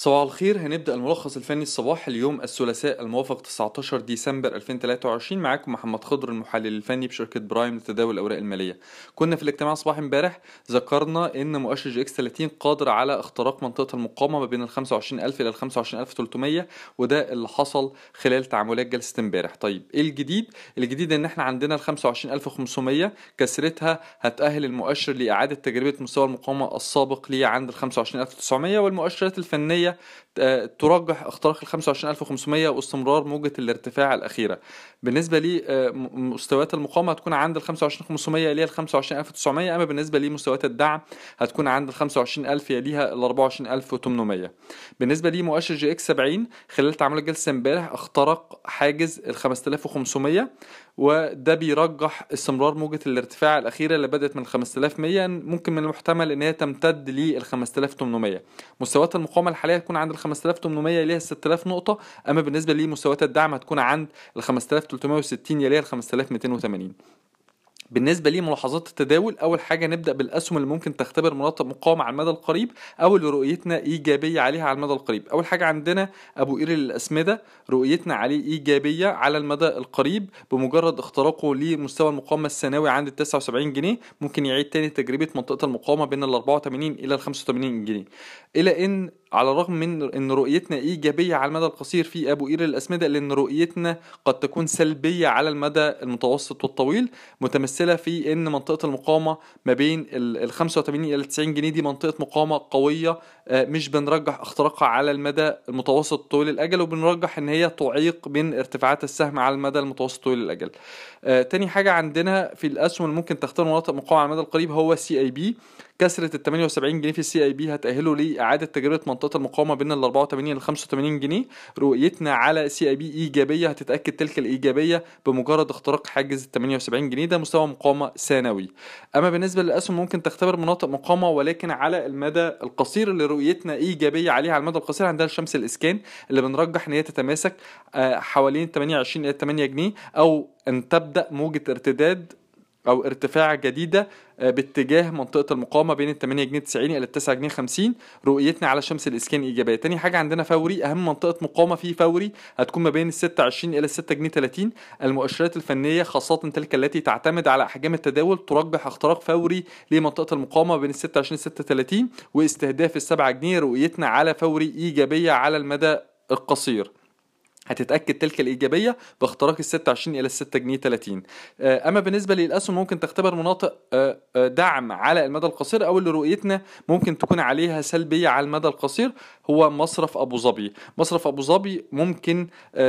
صباح الخير. هنبدأ الملخص الفني الصباح اليوم الثلاثاء الموافق 19 ديسمبر 2023 معاكم محمد خضر المحلل الفني بشركة برايم لتداول الأوراق المالية. كنا في الاجتماع صباح امبارح ذكرنا إن مؤشر EGX 30 قادر على اختراق منطقة المقاومة ما بين ال 25000 إلى ال 25300 وده اللي حصل خلال تعاملات جلسة امبارح. طيب إيه الجديد؟ الجديد إن إحنا عندنا ال 25500 كسرتها هتأهل المؤشر لإعادة تجربة مستوى المقاومة السابق ليه عند ال 25900 والمؤشرات الفنية ترجح اختراق ال 25500 واستمرار موجة الارتفاع الأخيرة. بالنسبة لمستويات المقاومة هتكون عند ال 25500 يليها ال 25900 أما بالنسبة لمستويات الدعم هتكون عند ال 25000 يليها ال 24800 بالنسبة لمؤشر EGX 70 خلال تعامل الجلسة امبارح اخترق حاجز ال 5500 وده بيرجح استمرار موجة الارتفاع الأخيرة اللي بدأت من 5100 ممكن من المحتمل إن هي تمتد لل 5800 مستويات المقاومة الحالية هتكون عند ال 5800 يليها 6000 نقطة أما بالنسبة لمستويات الدعم هتكون عند ال 5360 يليها ال 5280 بالنسبة لملاحظات التداول أول حاجة نبدأ بالأسهم اللي ممكن تختبر مناطق مقاومة على المدى القريب أو اللي رؤيتنا إيجابية عليها على المدى القريب. أول حاجة عندنا أبو قير للأسمدة رؤيتنا عليه إيجابية على المدى القريب بمجرد اختراقه لمستوى المقاومة السنوي عند 79 جنيه. ممكن يعيد تاني تجربة منطقة المقاومة بين ال 84 إلى ال 85 جنيه. إلى إن على الرغم من إن رؤيتنا إيجابية على المدى القصير في أبو قير الأسمدة لأن رؤيتنا قد تكون سلبية على المدى المتوسط والطويل متمثلة في إن منطقة المقاومة ما بين ال 85 إلى 90 جنيه دي منطقة مقاومة قوية مش بنرجح اختراقها على المدى المتوسط طويل الأجل وبنرجح إن هي تعيق من ارتفاعات السهم على المدى المتوسط طويل الأجل. آه تاني حاجة عندنا في الأسهم اللي ممكن تختار مناطق مقاومة على المدى القريب هو سي اي بي كسرة ال 78 جنيه في ال CIB هتأهله لإعادة تجربة منطقة المقاومة بين ال 84 ل 85 جنيه. رؤيتنا على CIB إيجابية هتتأكد تلك الإيجابية بمجرد اختراق حاجز ال 78 جنيه. ده مستوى مقاومة ثانوي. أما بالنسبة للأسهم ممكن تختبر مناطق مقاومة ولكن على المدى القصير اللي رؤيتنا إيجابية عليها على المدى القصير عندنا شمس الإسكان اللي بنرجح إن هي تتماسك حوالين 28 إلى 8 جنيه أو أن تبدأ موجة ارتداد أو ارتفاع جديدة باتجاه منطقة المقاومة بين ال 8 جنيه 90 إلى 9 جنيه 50 رؤيتنا على شمس الإسكان إيجابية. تاني حاجة عندنا فوري أهم منطقة مقاومة في فوري هتكون ما بين ال 26 إلى 6 جنيه 30 المؤشرات الفنية خاصة تلك التي تعتمد على أحجام التداول ترجح اختراق فوري لمنطقة المقاومة بين ال 26 و 36 واستهداف ال 7 جنيه رؤيتنا على فوري إيجابية على المدى القصير. هتتأكد تلك الإيجابية باختراق ال 26 إلى 6 جنيه 30 أما بالنسبة للأسهم ممكن تختبر مناطق دعم على المدى القصير أو اللي رؤيتنا ممكن تكون عليها سلبية على المدى القصير هو مصرف أبو ظبي. مصرف أبو ظبي ممكن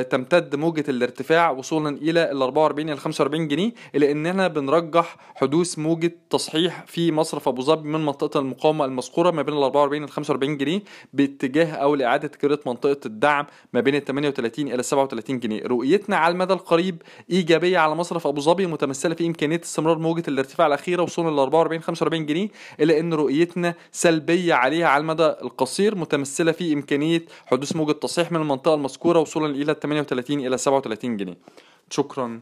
تمتد موجة الارتفاع وصولا إلى ال 44 إلى 45 جنيه الا اننا بنرجح حدوث موجة تصحيح في مصرف أبو ظبي من منطقة المقاومة المذكورة ما بين ال 44 إلى 45 جنيه باتجاه أو لإعادة تكرير منطقة الدعم ما بين ال 38 إلى 37 جنيه. رؤيتنا على المدى القريب إيجابية على مصرف أبو ظبي متمثلة في إمكانية استمرار موجة الارتفاع الأخيرة وصولا ل 44 45 جنيه إلا إن رؤيتنا سلبية عليها على المدى القصير متمثلة في إمكانية حدوث موجة تصحيح من المنطقة المذكورة وصولا إلى 38 إلى 37 جنيه. شكرا.